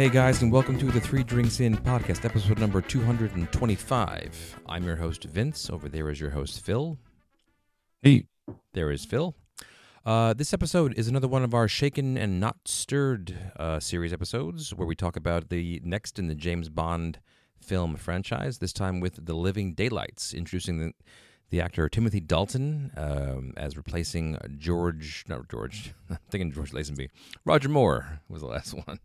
hey guys, and welcome to the Three Drinks In podcast, episode number 225. I'm your host, Vince. Over there is your host, Phil. Hey, There is Phil. Uh, this episode is another one of our Shaken and Not Stirred uh, series episodes where we talk about the next in the James Bond film franchise, this time with The Living Daylights, introducing the, the actor Timothy Dalton um, as replacing George, not George, I'm thinking George Lazenby. Roger Moore was the last one.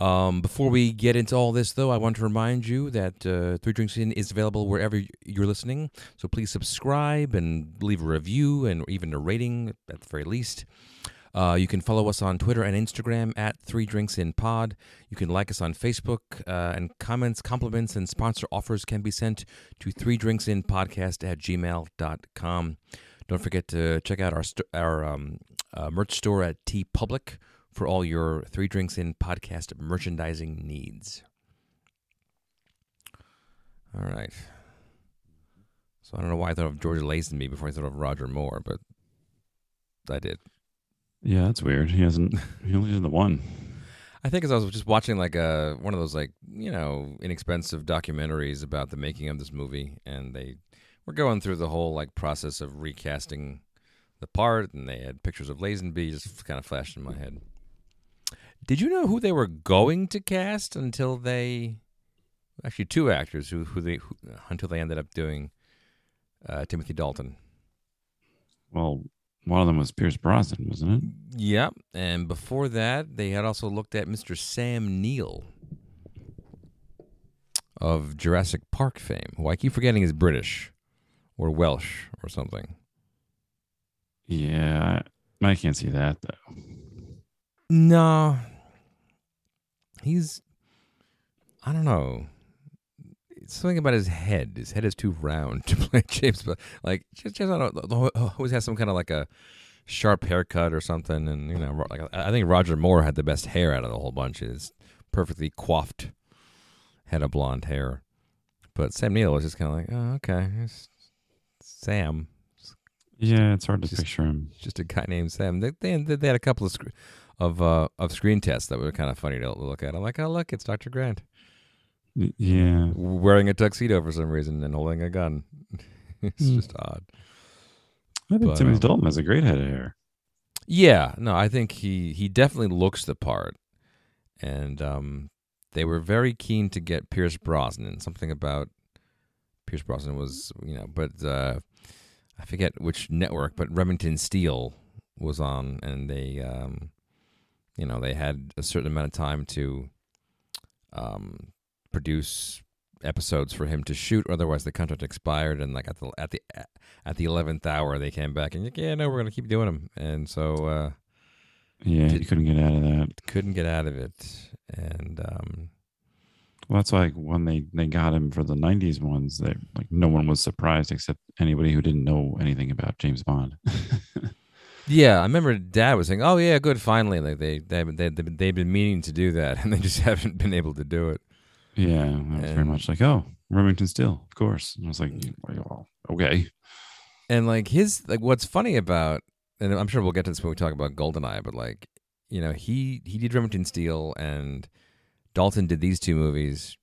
Um, before we get into all this, though, I want to remind you that uh, Three Drinks In is available wherever you're listening. So please subscribe and leave a review and even a rating at the very least. Uh, you can follow us on Twitter and Instagram at Three Drinks In Pod. You can like us on Facebook, uh, and comments, compliments, and sponsor offers can be sent to Three Drinks In Podcast at gmail.com. Don't forget to check out our st- our um, uh, merch store at TeePublic for all your Three Drinks In podcast merchandising needs. All right. So I don't know why I thought of George Lazenby before I thought of Roger Moore, but I did. yeah, that's weird. He hasn't. He only did the one. I think as I was just watching like a one of those like you know inexpensive documentaries about the making of this movie, and they were going through the whole like process of recasting the part, and they had pictures of Lazenby just kind of flashed in my head. Did you know who they were going to cast until they actually two actors who who they who, until they ended up doing uh, Timothy Dalton. Well, one of them was Pierce Brosnan, wasn't it? Yep, and before that, they had also looked at Mr. Sam Neill of Jurassic Park fame, who I keep forgetting is British or Welsh or something. Yeah, I, I can't see that though. No, he's I don't know. It's something about his head. His head is too round to play James, but like just, just I don't know. Always has some kind of like a sharp haircut or something, and you know, like I think Roger Moore had the best hair out of the whole bunch. His perfectly coiffed head of blonde hair, but Sam Neill was just kind of like, oh, okay, it's Sam, Yeah, it's hard to Just- picture him. just a guy named Sam. They they, they had a couple of of uh, of screen tests that were kind of funny to look at. I'm like, oh look, it's Dr. Grant Yeah, wearing a tuxedo for some reason and holding a gun. it's Hmm. just odd. I think But, Timothy um, Dalton has a great head of hair. Yeah, no, I think he he definitely looks the part, and um, they were very keen to get Pierce Brosnan. Something about Pierce Brosnan was you know, but uh, I forget which network, but Remington Steele was on, and they um, you know they had a certain amount of time to um, produce episodes for him to shoot otherwise the contract expired and like at the at the at the 11th hour they came back and like yeah no we're going to keep doing them and so uh Yeah, did- he couldn't get out of that. couldn't get out of it and um Well, that's like when they they got him for the '90s ones. They like no one was surprised except anybody who didn't know anything about James Bond. yeah i remember dad was saying oh yeah good finally like they they they they've, been meaning to do that and they just haven't been able to do it yeah, that was very much like, oh, Remington Steele, of course. And I was like, well, okay. and like his like what's funny about and i'm sure we'll get to this when we talk about goldeneye but like you know he he did remington steele and dalton did these two movies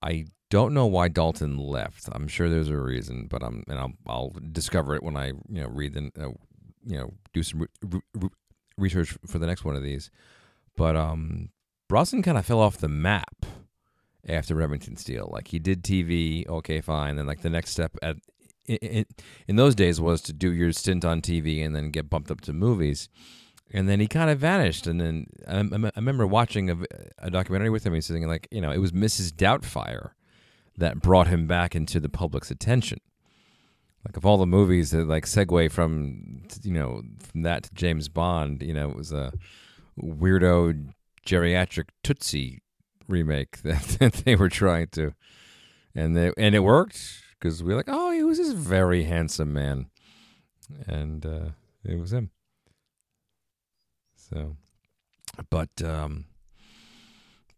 i don't know why dalton left i'm sure there's a reason but i'm and i'll, I'll discover it when i you know read the uh, you know do some re- re- re- research for the next one of these but um brosnan kind of fell off the map after remington steele like he did tv okay fine then like the next step at in, in, in those days was to do your stint on TV and then get bumped up to movies. And then he kind of vanished. And then I, I, I remember watching a, a documentary with him. He's saying like, you know, it was Mrs. Doubtfire that brought him back into the public's attention. Like of all the movies that like segue from you know from that to James Bond, you know, it was a weirdo geriatric Tootsie remake that, that they were trying to, and they and it worked because we are like, oh, he was this very handsome man, and uh, it was him. So, but um,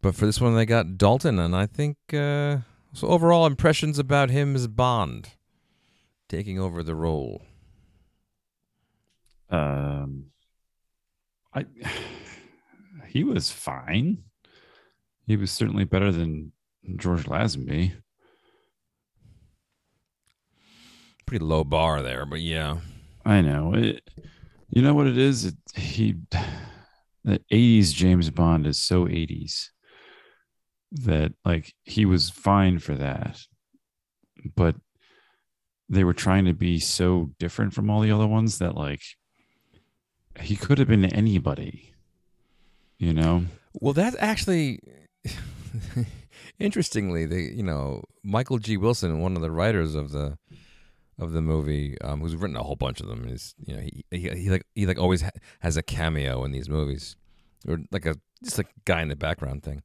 but for this one, they got Dalton, and I think uh, so. Overall impressions about him as Bond taking over the role. Um, I he was fine. He was certainly better than George Lazenby. Pretty low bar there, but yeah. I know. It, you know what it is? It, he the 80s James Bond is so 80s that like he was fine for that. But they were trying to be so different from all the other ones that like he could have been anybody. You know? Well, that's actually interestingly, the you know Michael G. Wilson, one of the writers of the of the movie, um, who's written a whole bunch of them, is you know he he, he like he like always ha- has a cameo in these movies, or like a just like guy in the background thing.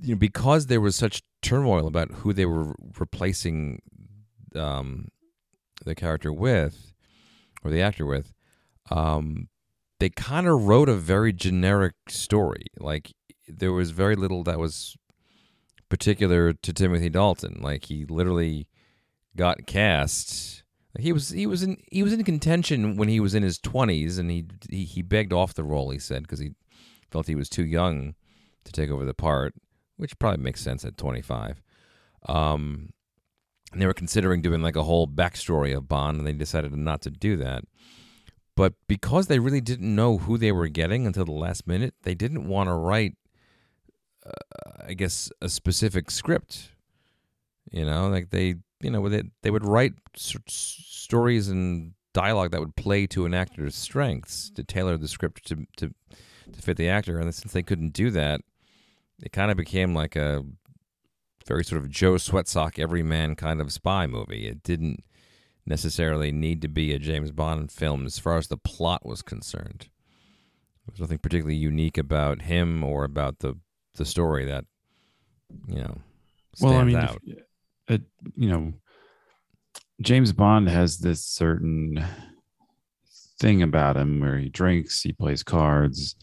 You know, because there was such turmoil about who they were replacing um, the character with, or the actor with, um, they kind of wrote a very generic story. Like there was very little that was particular to Timothy Dalton. Like he literally got cast. He was he was in he was in contention when he was in his twenties, and he, he he begged off the role. He said because he felt he was too young to take over the part, which probably makes sense at twenty five. Um, and they were considering doing like a whole backstory of Bond, and they decided not to do that. But because they really didn't know who they were getting until the last minute, they didn't want to write, uh, I guess, a specific script. You know, like they, you know, they they would write s- stories and dialogue that would play to an actor's strengths to tailor the script to to to fit the actor. And since they couldn't do that, it kind of became like a very sort of Joe Sweatsock everyman kind of spy movie. It didn't necessarily need to be a James Bond film as far as the plot was concerned. There was nothing particularly unique about him or about the the story that you know stands well, I mean, out. if- uh, you know, James Bond has this certain thing about him where he drinks, he plays cards,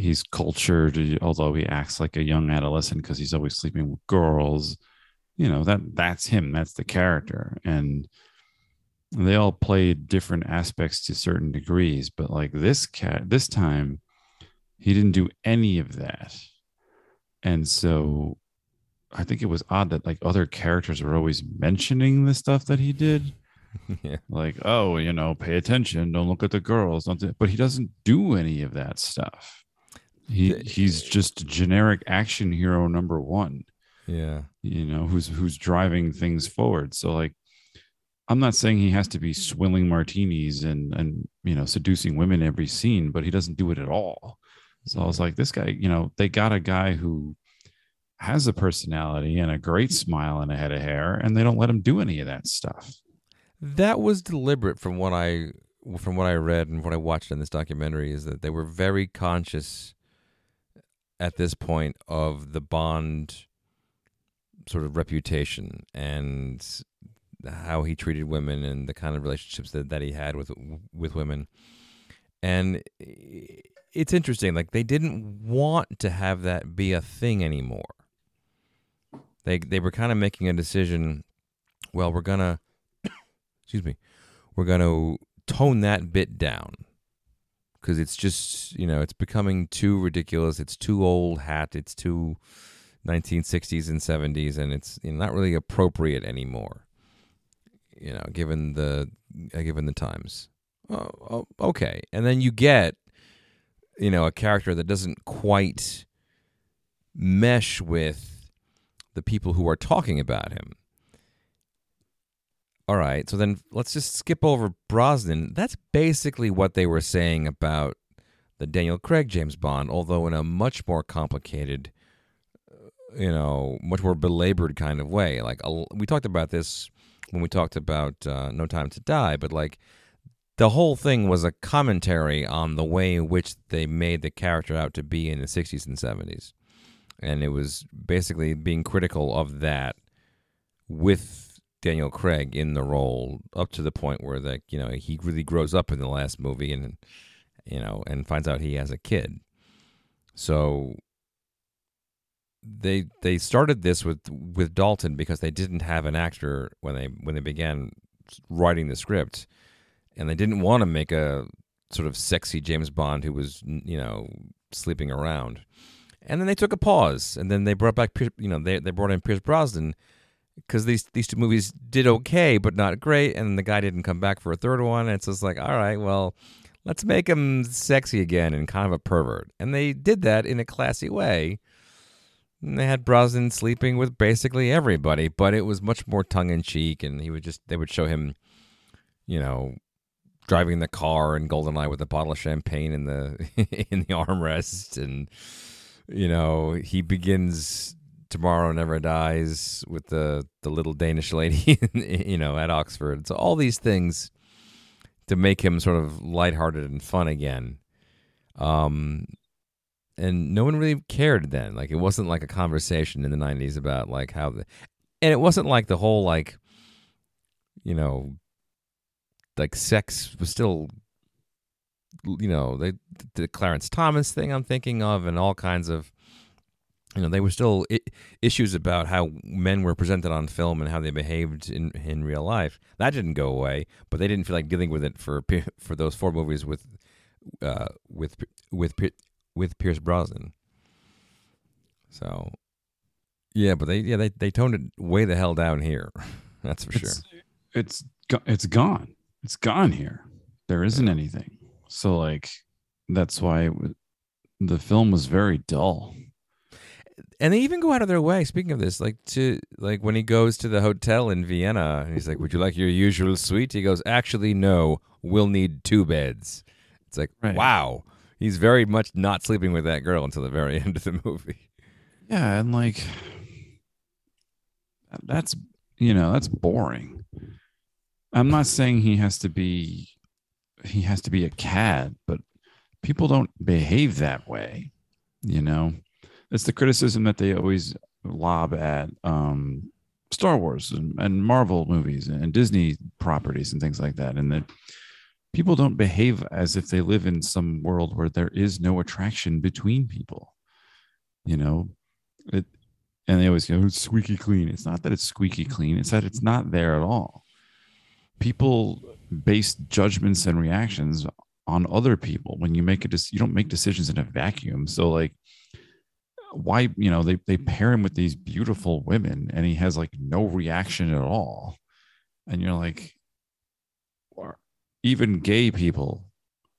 he's cultured, although he acts like a young adolescent because he's always sleeping with girls. You know that that's him. That's the character, and they all played different aspects to certain degrees. But like this cat, this time, he didn't do any of that, and so I think it was odd that like other characters were always mentioning the stuff that he did. yeah. Like, oh, you know, pay attention, don't look at the girls, don't do-" but he doesn't do any of that stuff. He he's just generic action hero number one, Yeah. you know, who's who's driving things forward. So like I'm not saying he has to be swilling martinis and and you know seducing women every scene, but he doesn't do it at all. So I was like, this guy, you know, they got a guy who has a personality and a great smile and a head of hair, and they don't let him do any of that stuff. That was deliberate from what I from what I read and what I watched in this documentary is that they were very conscious at this point of the Bond sort of reputation and how he treated women and the kind of relationships that, that he had with with women. And it's interesting like they didn't want to have that be a thing anymore. They they were kind of making a decision well, we're going to excuse me, we're going to tone that bit down because it's just, you know, it's becoming too ridiculous. It's too old hat. It's too 1960s and 70s, and it's you know, not really appropriate anymore. You know, given the uh, given the times. Oh, oh, okay, and then you get, you know, a character that doesn't quite mesh with the people who are talking about him. All right, so then let's just skip over Brosnan. That's basically what they were saying about the Daniel Craig James Bond, although in a much more complicated, uh, you know, much more belabored kind of way. Like we talked about this when we talked about uh, No Time to Die, but like the whole thing was a commentary on the way in which they made the character out to be in the 60s and 70s. And it was basically being critical of that with Daniel Craig in the role up to the point where like, you know, he really grows up in the last movie and you know, and finds out he has a kid. So they they started this with with Dalton because they didn't have an actor when they when they began writing the script and they didn't want to make a sort of sexy James Bond who was you know sleeping around. And then they took a pause, and then they brought back, you know, they they brought in Pierce Brosnan because these these two movies did okay, but not great, and the guy didn't come back for a third one. And it's just like, all right, well, let's make him sexy again and kind of a pervert. And they did that in a classy way. And they had Brosnan sleeping with basically everybody, but it was much more tongue in cheek, and he would just they would show him, you know, driving the car in Goldeneye with a bottle of champagne in the in the armrest, and you know he begins tomorrow never dies with the the little Danish lady, you know, at Oxford. So all these things to make him sort of lighthearted and fun again. Um, and no one really cared then. Like it wasn't like a conversation in the '90s about like how the, and it wasn't like the whole like, you know, like sex was still, you know, the the Clarence Thomas thing I'm thinking of, and all kinds of, you know, they were still I- issues about how men were presented on film and how they behaved in in real life. That didn't go away, but they didn't feel like dealing with it for for those four movies with, uh, with with with Pierce Brosnan. So, yeah, but they yeah they they toned it way the hell down here. That's for sure. It's it's it's gone. It's gone here. There isn't anything. So like that's why it the film was very dull. And they even go out of their way. Speaking of this, like to like when he goes to the hotel in Vienna, and he's like, "Would you like your usual suite?" He goes, "Actually, no. We'll need two beds." It's like, Right. wow, he's very much not sleeping with that girl until the very end of the movie. Yeah, and like that's you know, that's boring. I'm not saying he has to be he has to be a cad, but people don't behave that way, you know. It's the criticism that they always lob at um Star Wars and, and Marvel movies and Disney properties and things like that and that people don't behave as if they live in some world where there is no attraction between people. You know, it and they always go it's squeaky clean. It's not that it's squeaky clean it's that it's not there at all. People base judgments and reactions on other people. When you make a dec- you don't make decisions in a vacuum. So like why you know they, they mm-hmm. pair him with these beautiful women and he has like no reaction at all. And you're like even gay people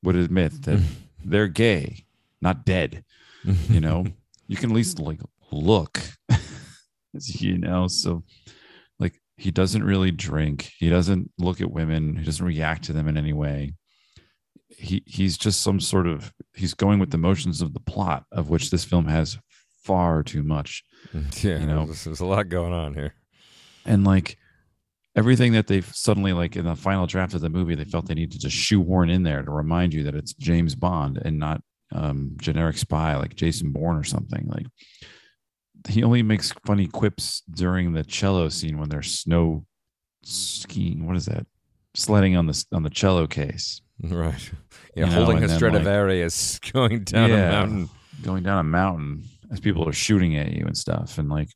would admit that they're gay not dead you know? You can at least like look you know? So like he doesn't really drink. He doesn't look at women. He doesn't react to them in any way. He he's just some sort of he's going with the motions of the plot of which this film has far too much yeah, You know. there's, there's a lot going on here. and like everything that they've suddenly like in the final draft of the movie they felt they needed to just shoehorn in there to remind you that it's james bond and not um generic spy like jason bourne or something like he only makes funny quips during the cello scene when they're snow skiing what is that sledding on the on the cello case Right. Yeah, You know, holding a then, like- Stradivarius going down Yeah. a mountain. going down a mountain as people are shooting at you and stuff. And like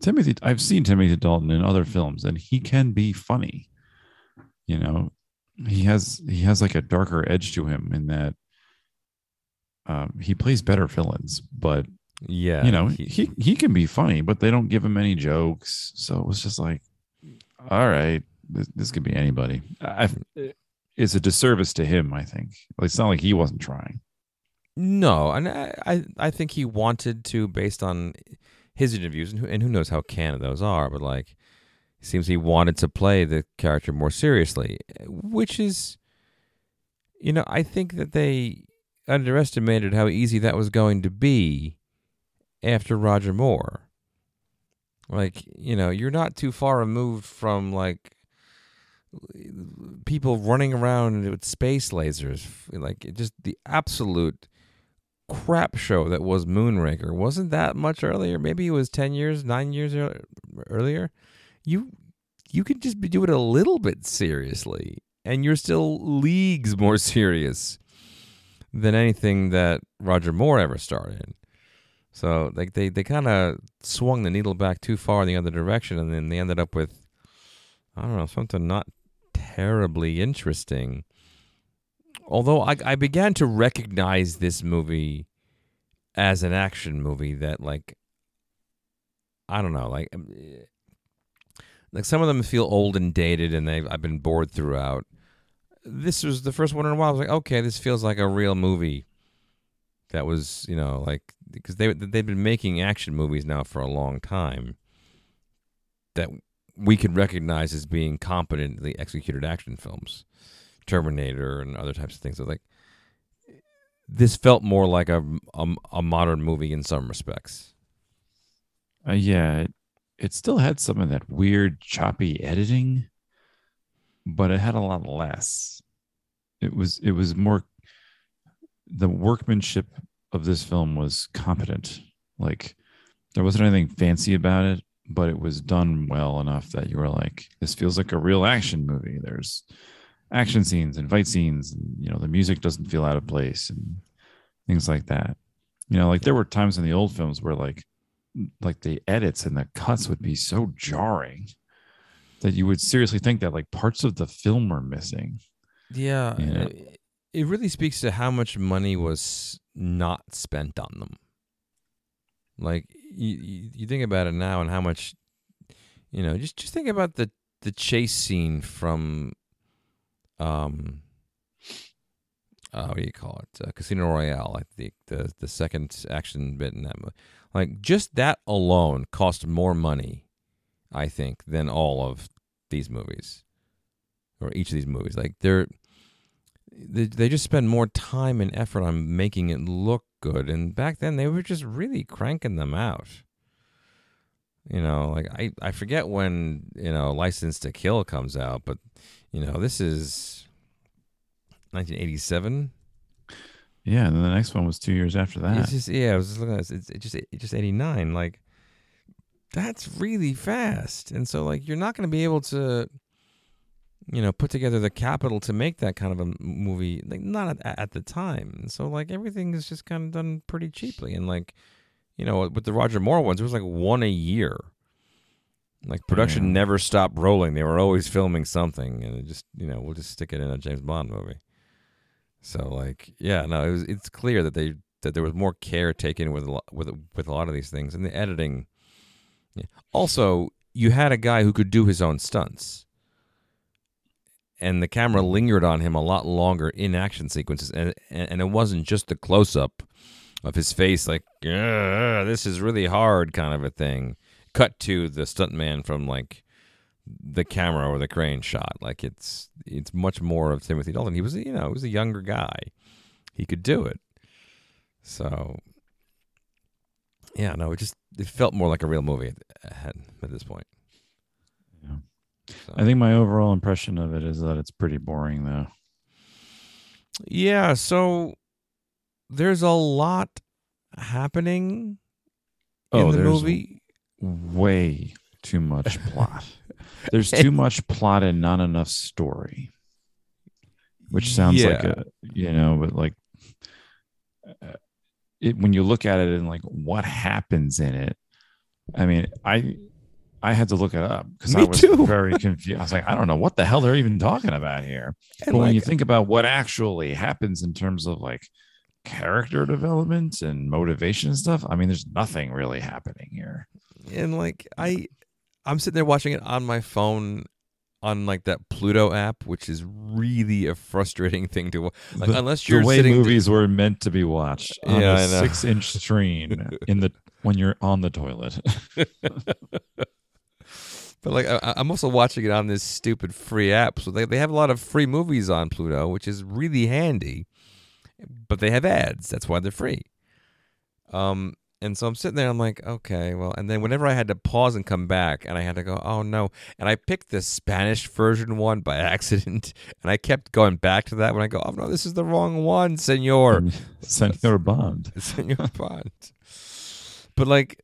Timothy, I've seen Timothy Dalton in other films, and he can be funny. You know, he has he has like a darker edge to him in that um, he plays better villains, but Yeah. you know he- he he can be funny, but they don't give him any jokes. So it was just like, all right, this, this could be anybody. I, it's a disservice to him, I think. It's not like he wasn't trying. No, and I, I, I think he wanted to, based on his interviews, and who, and who knows how canon those are, but like, it seems he wanted to play the character more seriously, which is, you know, I think that they underestimated how easy that was going to be after Roger Moore. Like, you know, you're not too far removed from like people running around with space lasers, like just the absolute crap show that was Moonraker wasn't that much earlier. Maybe it was ten years, nine years earlier. You you could just do it a little bit seriously, and you're still leagues more serious than anything that Roger Moore ever starred in. So like they they kind of swung the needle back too far in the other direction, and then they ended up with I don't know something not terribly interesting. Although I, I began to recognize this movie as an action movie that like I don't know, like um, eh, like some of them feel old and dated, and they I've been bored throughout. This was the first one in a while. I was like, okay, this feels like a real movie. That was, you know, like because they they've been making action movies now for a long time. That we could recognize as being competently executed action films, Terminator and other types of things. So like, this felt more like a a, a modern movie in some respects. Uh, yeah, it, it still had some of that weird choppy editing, but it had a lot less. It was it was more the workmanship of this film was competent. Like there wasn't anything fancy about it, but it was done well enough that you were like, this feels like a real action movie. There's action scenes and fight scenes, and you know, the music doesn't feel out of place and things like that. You know, like there were times in the old films where like like the edits and the cuts would be so jarring that you would seriously think that like parts of the film were missing. Yeah, Yeah. it- it really speaks to how much money was not spent on them. Like you, you, you think about it now, and how much, you know, just just think about the the chase scene from, um, uh, what do you call it, uh, Casino Royale, like the the the second action bit in that movie. Like just that alone cost more money, I think, than all of these movies, or each of these movies. Like they're they, they just spend more time and effort on making it look good and back then they were just really cranking them out you know like i i forget when you know license to kill comes out but you know this is 1987 Yeah, and then the next one was two years after that. it's just yeah i was just looking at this it's, it's just it's just 89 like that's really fast. And so like you're not going to be able to you know put together the capital to make that kind of a movie like not at, at the time. And so like everything is just kind of done pretty cheaply. And like you know with the roger moore ones it was like one a year. Like production Yeah. never stopped rolling. They were always filming something and it just you know we'll just stick it in a james bond movie. So like yeah no it was it's clear that they that there was more care taken with a lot, with with a lot of these things and the editing yeah. also you had a guy who could do his own stunts. And the camera lingered on him a lot longer in action sequences and and, and it wasn't just the close up of his face like "Yeah, this is really hard kind of a thing. Cut to the stuntman from like the camera or the crane shot. Like it's it's much more of Timothy Dalton. He was you know he was a younger guy. He could do it. So yeah no it just it felt more like a real movie at, at, at this point. Yeah. So- I think my overall impression of it is that it's pretty boring, though. Yeah, so there's a lot happening in Oh, the there's movie. Way too much plot. There's too much plot and not enough story, which sounds like a you know, but like uh, it when you look at it and like what happens in it. I mean, I I had to look it up because I was too. very confused. I was like, I don't know what the hell they're even talking about here. And but when you think about what actually happens in terms of like character development and motivation and stuff, I mean, there's nothing really happening here. and like I I'm sitting there watching it on my phone on like that Pluto app, which is really a frustrating thing to watch. like the, unless you're the way sitting movies were meant to be watched on Yeah, a six inch screen in the when you're on the toilet. But like I, I'm also watching it on this stupid free app, so they they have a lot of free movies on Pluto, which is really handy. But they have ads. That's why they're free. Um, and so I'm sitting there. I'm like, okay, well. And then whenever I had to pause and come back, and I had to go, oh no. And I picked the Spanish version one by accident, and I kept going back to that when I go, oh no, this is the wrong one, Senor. Senor Bond. Senor Bond. But like,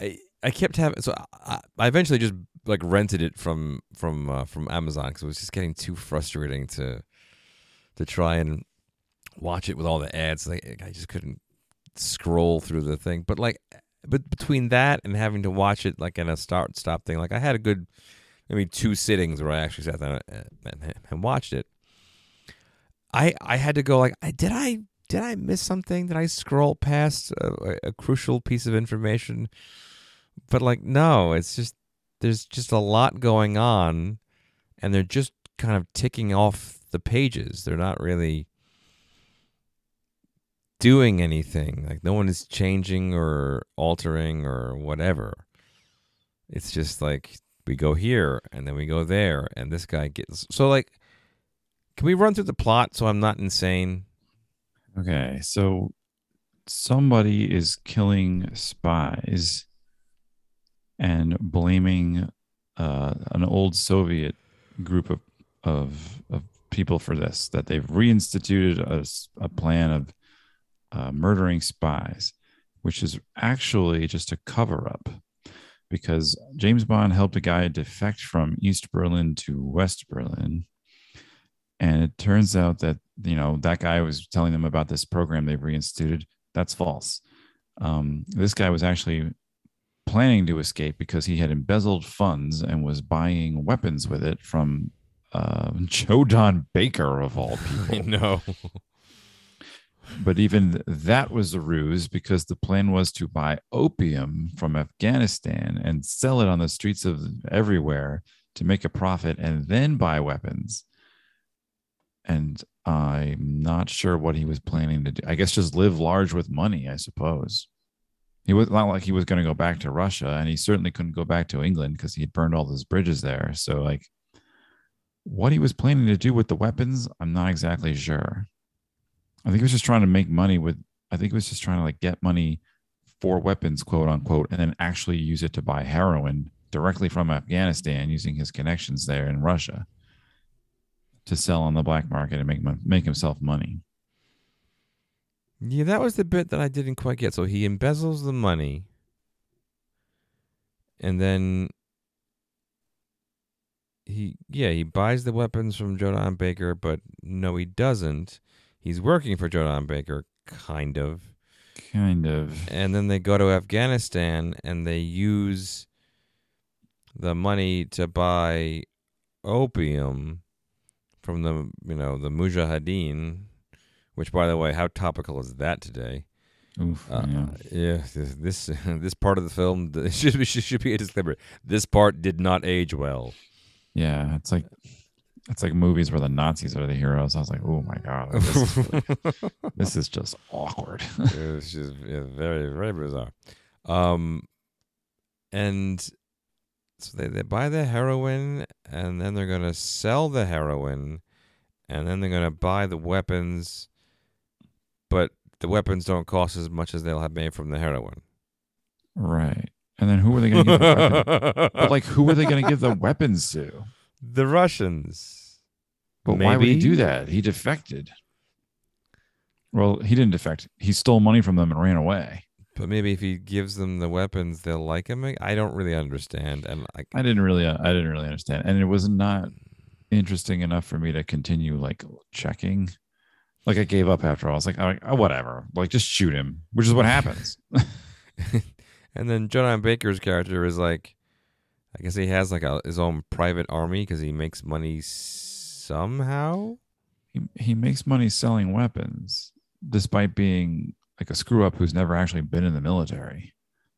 I I kept having so I, I eventually just like rented it from from uh, from Amazon because it was just getting too frustrating to to try and watch it with all the ads. Like I just couldn't scroll through the thing. But like, but between that and having to watch it like in a start stop thing, like I had a good maybe two sittings where I actually sat down and, and, watched it. I I had to go like, did I did I miss something? Did I scroll past a, a crucial piece of information? But like, no, it's just there's just a lot going on, and they're just kind of ticking off the pages. They're not really doing anything. Like no one is changing or altering or whatever. It's just like we go here and then we go there, and this guy gets so like. Can we run through the plot so I'm not insane? Okay, so somebody is killing spies and blaming uh, an old Soviet group of, of of people for this. That they've reinstituted a plan of uh, murdering spies, which is actually just a cover up. Because James Bond helped a guy defect from East Berlin to West Berlin, and it turns out that you know that guy was telling them about this program they've reinstituted. That's false. Um, this guy was actually planning to escape because he had embezzled funds and was buying weapons with it from uh, Joe Don Baker of all I people. know. but even that was a ruse because the plan was to buy opium from Afghanistan and sell it on the streets of everywhere to make a profit and then buy weapons. And I'm not sure what he was planning to do. I guess just live large with money, I suppose. He was not like he was going to go back to Russia, and he certainly couldn't go back to England because he had burned all those bridges there. So, like, what he was planning to do with the weapons, I'm not exactly sure. I think he was just trying to make money with. I think he was just trying to like get money for weapons, quote unquote, and then actually use it to buy heroin directly from Afghanistan using his connections there in Russia to sell on the black market and make make himself money. Yeah, that was the bit that I didn't quite get. So he embezzles the money, and then he, yeah, he buys the weapons from Joe Don Baker, but no, he doesn't. He's working for Joe Don Baker, kind of. Kind of. And then they go to Afghanistan and they use the money to buy opium from the, you know, the Mujahideen, which, by the way, how topical is that today? Oof. Uh, yeah. yeah, this this, this part of the film should be should be a disclaimer. This part did not age well. Yeah. It's like it's like movies where the Nazis are the heroes. I was like, oh my god, like, this, is really- this is just awkward. it was just very very bizarre. Um, and so they they buy the heroin, and then they're gonna sell the heroin, and then they're gonna buy the weapons, but the weapons don't cost as much as they'll have made from the heroin. right. And then who are they going to give the weapons? But like, who are they going to give the weapons to? the Russians. But why would he do that? He defected. Well, he didn't defect. He stole money from them and ran away. But maybe if he gives them the weapons, they'll like him. I don't really understand. And like, I didn't really, I didn't really understand, and it was not interesting enough for me to continue like checking. Like I gave up after all. I was like, oh, whatever. Like just shoot him, which is what happens. and then John Baker's character is like, I guess he has like a, his own private army because he makes money somehow. he he makes money selling weapons, despite being like a screw up who's never actually been in the military.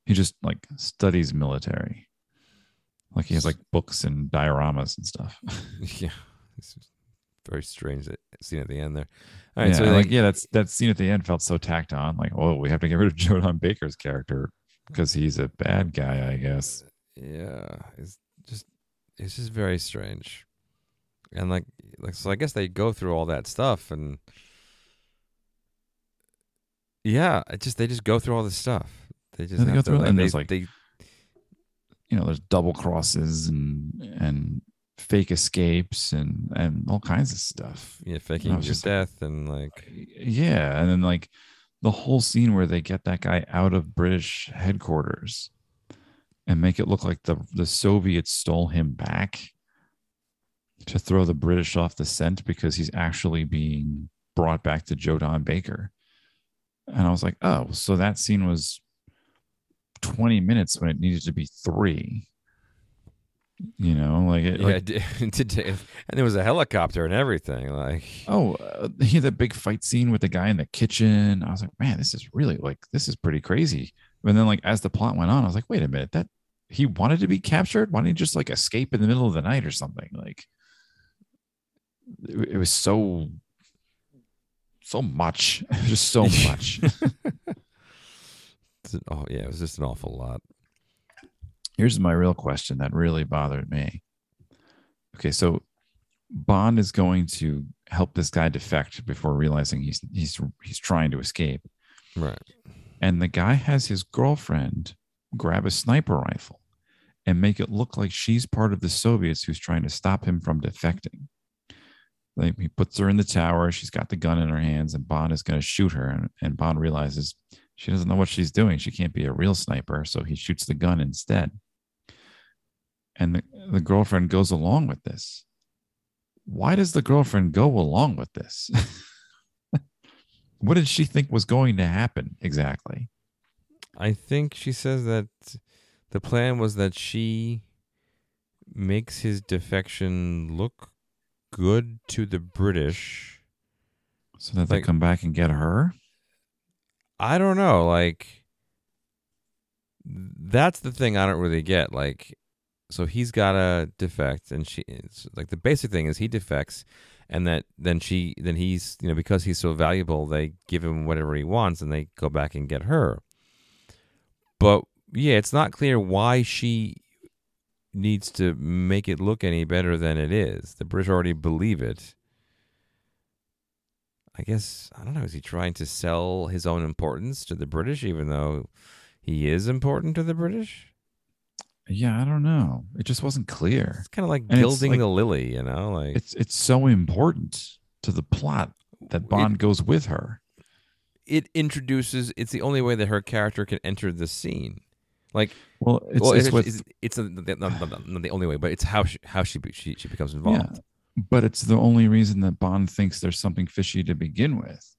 He just like studies military. Like he has like books and dioramas and stuff. yeah, it's very strange that scene at the end there. All right, yeah, so like, like yeah, that's that scene at the end felt so tacked on. Like, oh, we have to get rid of Joe Don Baker's character because he's a bad guy, I guess. yeah, it's just it's just very strange. And like like so I guess they go through all that stuff and yeah, it just they just go through all this stuff. They just they go to, through it, and and they, there's, like, they You know, there's double crosses and and fake escapes and and all kinds of stuff. yeah, faking your just death and like Yeah, and then like the whole scene where they get that guy out of British headquarters and make it look like the the Soviets stole him back to throw the British off the scent because he's actually being brought back to Joe Don Baker. And I was like, oh, so that scene was 20 minutes when it needed to be three. You know, like, it, Yeah, like did. and there was a helicopter and everything. Like, oh, uh, he had that big fight scene with the guy in the kitchen. I was like, man, this is really like this is pretty crazy. And then like as the plot went on, I was like, wait a minute, that he wanted to be captured. Why didn't he just like escape in the middle of the night or something? Like, it, it was so so much, just so much. oh yeah, it was just an awful lot. Here's my real question that really bothered me. Okay, so Bond is going to help this guy defect before realizing he's he's he's trying to escape. Right. And the guy has his girlfriend grab a sniper rifle and make it look like she's part of the Soviets who's trying to stop him from defecting. Like he puts her in the tower, she's got the gun in her hands, and Bond is going to shoot her. And, and Bond realizes she doesn't know what she's doing. She can't be a real sniper, so he shoots the gun instead. And the, the girlfriend goes along with this. Why does the girlfriend go along with this? what did she think was going to happen exactly? I think she says that the plan was that she makes his defection look good to the British. So that they come back and get her? I don't know, like that's the thing I don't really get. Like so he's got to defect and she like the basic thing is he defects and that then she then he's you know because he's so valuable they give him whatever he wants and they go back and get her. But yeah it's not clear why she needs to make it look any better than it is. The british already believe it. I guess i don't know is he trying to sell his own importance to the british even though he is important to the british Yeah, I don't know. It just wasn't clear. it's kind of like And gilding like- the lily you know like It's it's so important to the plot that Bond goes with her. it introduces it's the only way that her character can enter the scene like Well, it's, well, it's it's, what, it's, it's a, not, not, not- the only way but it's how she, how she she, she becomes involved but it's the only reason that Bond thinks there's something fishy to begin with.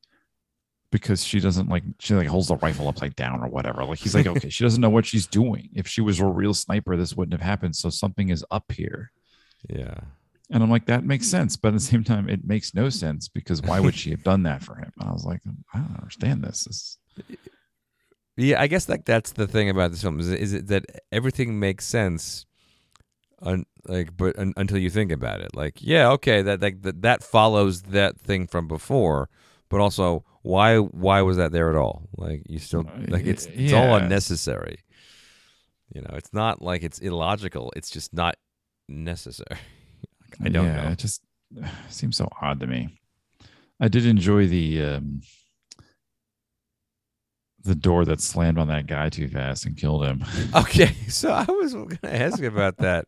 Because she doesn't like she like holds the rifle upside down or whatever. Like he's like, okay, she doesn't know what she's doing. If she was a real sniper, this wouldn't have happened. So something is up here. yeah And I'm like, that makes sense. But at the same time, it makes no sense because why would she have done that for him? I was like, I don't understand this. This- yeah i guess like that's the thing about this film is, is it that everything makes sense un, like but un, until you think about it like yeah okay that, that that that follows that thing from before but also why why was that there at all like you still like it's it's all unnecessary you know it's not like it's illogical it's just not necessary i don't yeah, know It just seems so odd to me. I did enjoy the um, the door that slammed on that guy too fast and killed him. Okay, so I was going to ask about that.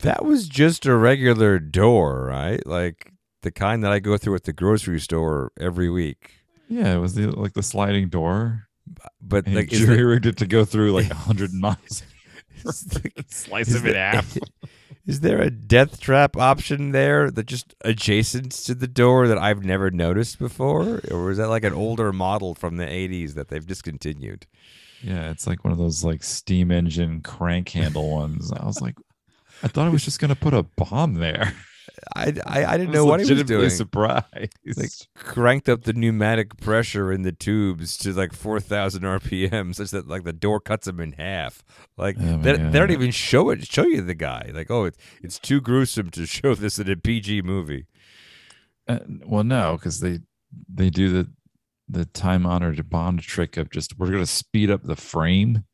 That was just a regular door, right? Like the kind that I go through at the grocery store every week. Yeah, it was the like the sliding door. But And like, he is there, jury rigged it to go through like hundred miles. is Slice is him in there- half. is there a death trap option there that just adjacent to the door that I've never noticed before, or is that like an older model from the '80s that they've discontinued? Yeah, it's like one of those like steam engine crank handle ones. I was like, I thought I was just gonna put a bomb there. I I, I didn't I know what he was doing. Surprised. like cranked up the pneumatic pressure in the tubes to like 4000 rpm such that like the door cuts him in half like Oh they, they don't even show it show you the guy like oh it's it's too gruesome to show this in a pg movie Uh, well, no, because they they do the the time honored Bond trick of just we're gonna speed up the frame.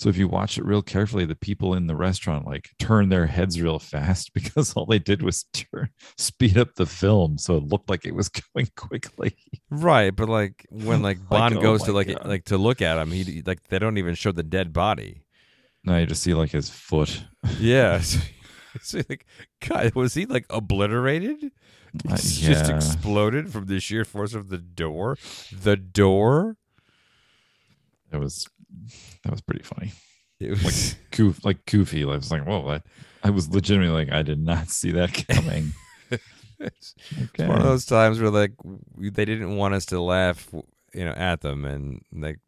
So if you watch it real carefully, the people in the restaurant like turn their heads real fast because all they did was turn speed up the film, so it looked like it was going quickly. right but like when like Like, bond oh goes my to like God. like to look at him he like they don't even show the dead body Now you just see like his foot. yeah so, so, like god was he like obliterated Uh, It's just exploded from the sheer force of the door the door It was that was pretty funny. it was Goof like goofy. I was like, whoa, I, I was legitimately like, I did not see that coming. It's Okay. one of those times where like they didn't want us to laugh, you know, at them, and like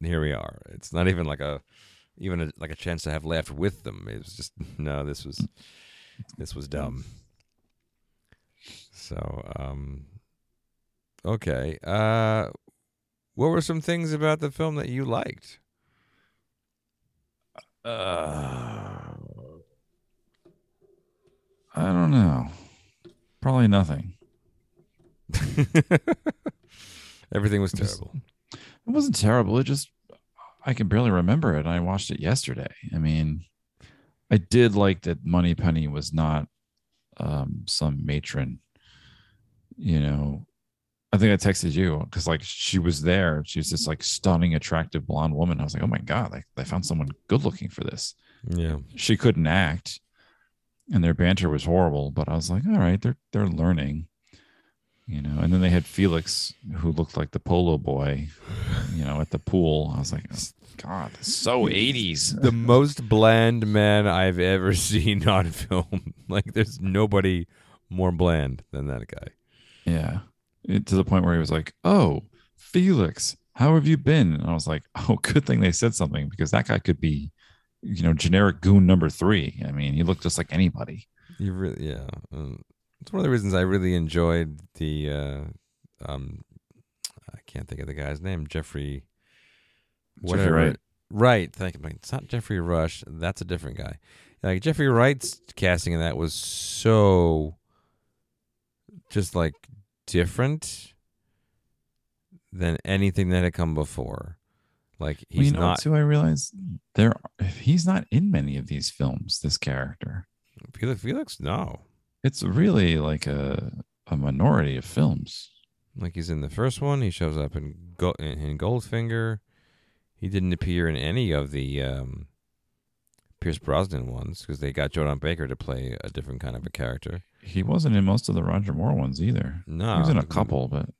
here we are. It's not even like a even a, like a chance to have laughed with them. It was just no, this was this was dumb. So, um, okay. Uh, what were some things about the film that you liked? Uh, I don't know. Probably nothing. Everything was It was- terrible. It wasn't terrible. It just I can barely remember it. I watched it yesterday. I mean, I did like that Moneypenny was not um some matron. You know, I think I texted you because like she was there. She was this mm-hmm. like stunning, attractive blonde woman. I was like, oh my god, like they found someone good looking for this. Yeah. She couldn't act, and their banter was horrible. But I was like, all right, they're they're learning. You know, and then they had Felix, who looked like the polo boy, you know, at the pool. I was like, oh, God, so 80s. the most bland man I've ever seen on film. Like, there's nobody more bland than that guy. Yeah. It- to the point where he was like, Oh, Felix, how have you been? And I was like, Oh, good thing they said something because that guy could be, you know, generic goon number three. I mean, he looked just like anybody. You really, yeah. Um, it's one of the reasons I really enjoyed the. Uh, um, I can't think of the guy's name. Jeffrey. Jeffrey Wright. Right. Thank you. It's not Jeffrey Rush. That's a different guy. Like Jeffrey Wright's casting in that was so. Just like different than anything that had come before. Like Well, he's you know, not too, I realized there he's not in many of these films, this character. Felix. Felix, no. It's really like a a minority of films. Like he's in the first one. He shows up in Go- in in Goldfinger. He didn't appear in any of the um, Pierce Brosnan ones because they got Joe Don Baker to play a different kind of a character. He wasn't in most of the Roger Moore ones either. No, he was in a couple, but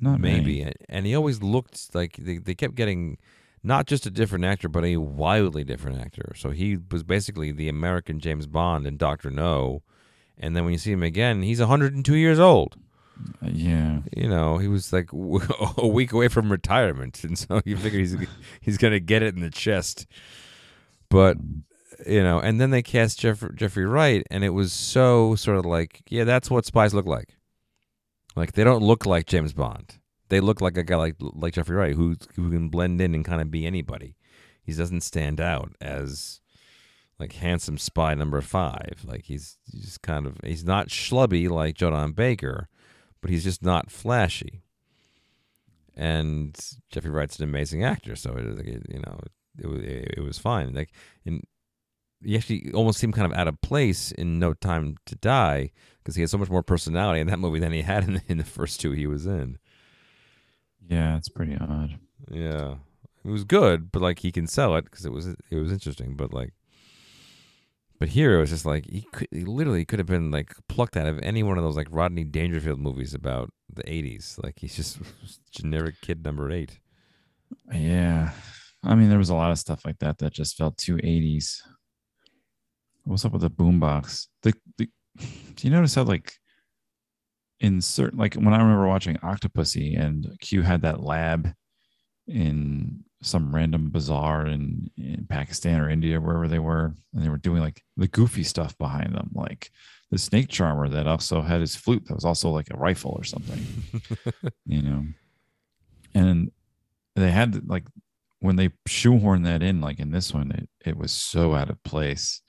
not maybe. many. And he always looked like they, they kept getting not just a different actor, but a wildly different actor. So he was basically the American James Bond in Doctor No. And then when you see him again, he's 102 years old. Yeah, you know, he was like a week away from retirement, and so you figure he's he's gonna get it in the chest. But you know, and then they cast Jeff, Jeffrey Wright, and it was so sort of like, yeah, that's what spies look like. Like they don't look like James Bond. They look like a guy like like Jeffrey Wright, who who can blend in and kind of be anybody. He doesn't stand out as like handsome spy number five. Like he's, just kind of he's not schlubby like Joe Don Baker but he's just not flashy. And Jeffrey Wright's an amazing actor, so it, it you know it, was it, was fine. Like, and he actually almost seemed kind of out of place in No Time to Die because he had so much more personality in that movie than he had in, in the first two he was in. yeah, it's pretty odd. Yeah, it was good, but like he can sell it because it was it was interesting. But like, but here it was just like he could he literally could have been like plucked out of any one of those like Rodney Dangerfield movies about the '80s. Like he's just generic kid number eight. Yeah, I mean, there was a lot of stuff like that that just felt too 80s. What's up with the boombox? The, the do you notice how like in certain like when I remember watching Octopussy and Q had that lab in some random bazaar in, in Pakistan or India, wherever they were, and they were doing like the goofy stuff behind them, like the snake charmer that also had his flute that was also like a rifle or something, you know. And they had like when they shoehorned that in, like in this one, it, it was so out of place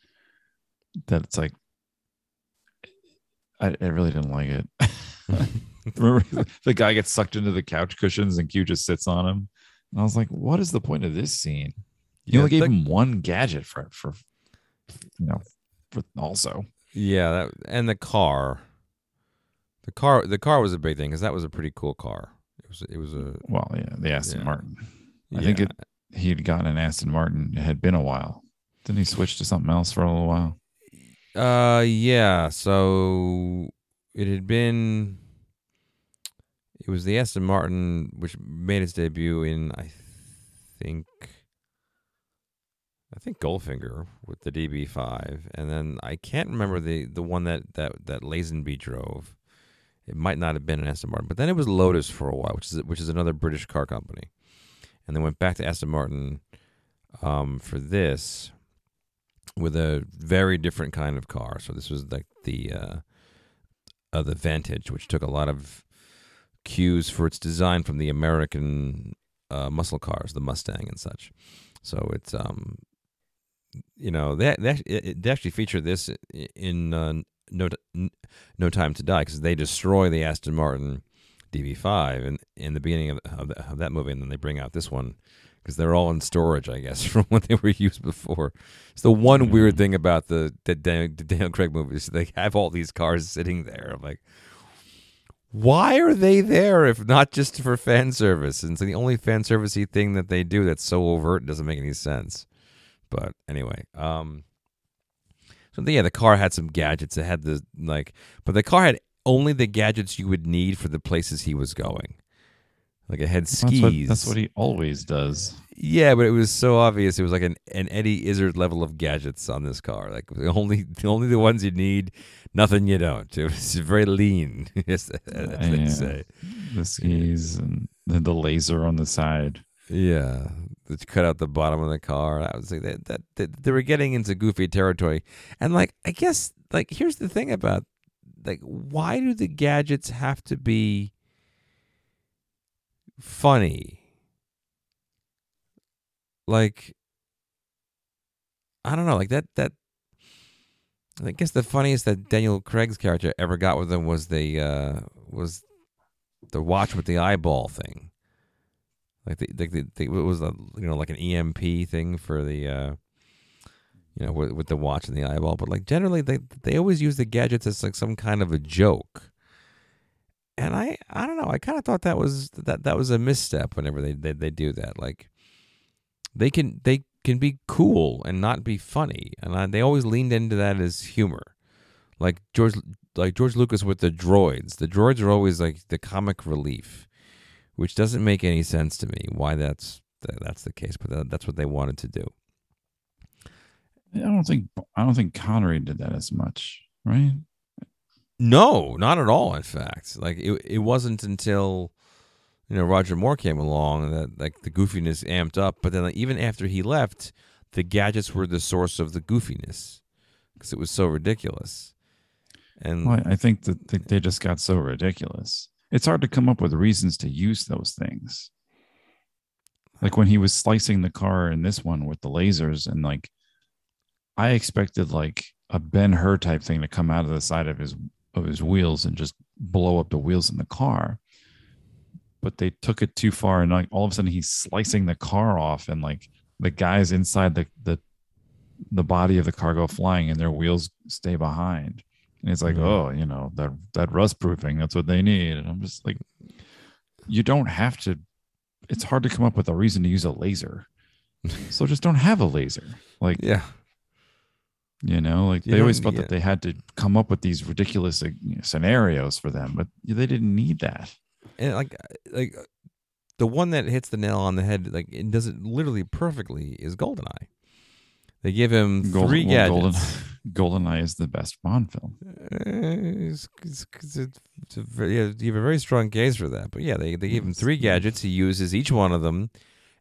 that it's like I, I really didn't like it. Remember the guy gets sucked into the couch cushions and Q just sits on him. And I was like, what is the point of this scene? You Yeah, only gave that- him one gadget for for you know for also. Yeah, that and the car. The car, the car was a big thing because that was a pretty cool car. It was, it was a. Well, yeah, the Aston Yeah. Martin. I think it he had gotten an Aston Martin. It had been a while. Didn't he switch to something else for a little while? Uh, yeah. So it had been. It was the Aston Martin, which made its debut in, I think, I think Goldfinger with the DB5, and then I can't remember the the one that that that Lazenby drove. It might not have been an Aston Martin, but then it was Lotus for a while, which is which is another British car company, and then went back to Aston Martin. um, for this with a very different kind of car. So this was like the uh, uh, the Vantage, which took a lot of cues for its design from the American uh, muscle cars, the Mustang and such. So it's um, you know, they they, they actually feature this in uh, no no time to die because they destroy the Aston Martin DB5 in in the beginning of, of, of that movie, and then they bring out this one because they're all in storage, I guess, from what they were used before. It's the one mm. weird thing about the the Daniel, the Daniel Craig movies. They have all these cars sitting there. I'm like, why are they there if not just for fan service? And it's the only fan servicey thing that they do that's so overt doesn't make any sense. But anyway, um, so yeah, the car had some gadgets. It had the like, but the car had only the gadgets you would need for the places he was going. Like it had skis. That's what, that's what he always does. Yeah, but it was so obvious. It was like an, an Eddie Izzard level of gadgets on this car. Like the only only the ones you need, nothing you don't. It was very lean, as, as they yeah. say. The skis and the, the laser on the side. Yeah, that cut out the bottom of the car. I was like that, that, that they were getting into goofy territory, and like I guess like here's the thing about like why do the gadgets have to be funny? Like I don't know, like that that I guess the funniest that Daniel Craig's character ever got with him was the uh was the watch with the eyeball thing. Like the, like the, the, it was a you know like an EMP thing for the uh, you know with, with the watch and the eyeball, but like generally they they always use the gadgets as like some kind of a joke. And I I don't know I kind of thought that was that that was a misstep whenever they, they they do that like they can they can be cool and not be funny and I, they always leaned into that as humor like George like George Lucas with the droids the droids are always like the comic relief which doesn't make any sense to me why that's that's the case, but that's what they wanted to do. I don't think I don't think Connery did that as much, right? No, not at all. In fact, like it, it wasn't until you know Roger Moore came along that like the goofiness amped up. But then like, even after he left, the gadgets were the source of the goofiness because it was so ridiculous. And well, I think that they just got so ridiculous it's hard to come up with reasons to use those things. Like when he was slicing the car in this one with the lasers, and like I expected like a Ben Hur type thing to come out of the side of his of his wheels and just blow up the wheels in the car. But they took it too far, and like all of a sudden he's slicing the car off, and like the guys inside the the the body of the car go flying, and their wheels stay behind. And it's like, mm-hmm. oh, you know, that that rust proofing, that's what they need. And I'm just like, you don't have to. It's hard to come up with a reason to use a laser, so just don't have a laser. Like, yeah, you know, like they always felt that they had to come up with these ridiculous scenarios for them, but they didn't need that. And like, like the one that hits the nail on the head, like it does it literally perfectly, is Goldeneye. They give him Gold, three well, gadgets. Golden, Goldeneye is the best Bond film. Uh, it's, it's, it's a very, yeah, you have a very strong case for that. But yeah, they, they give him three gadgets. He uses each one of them,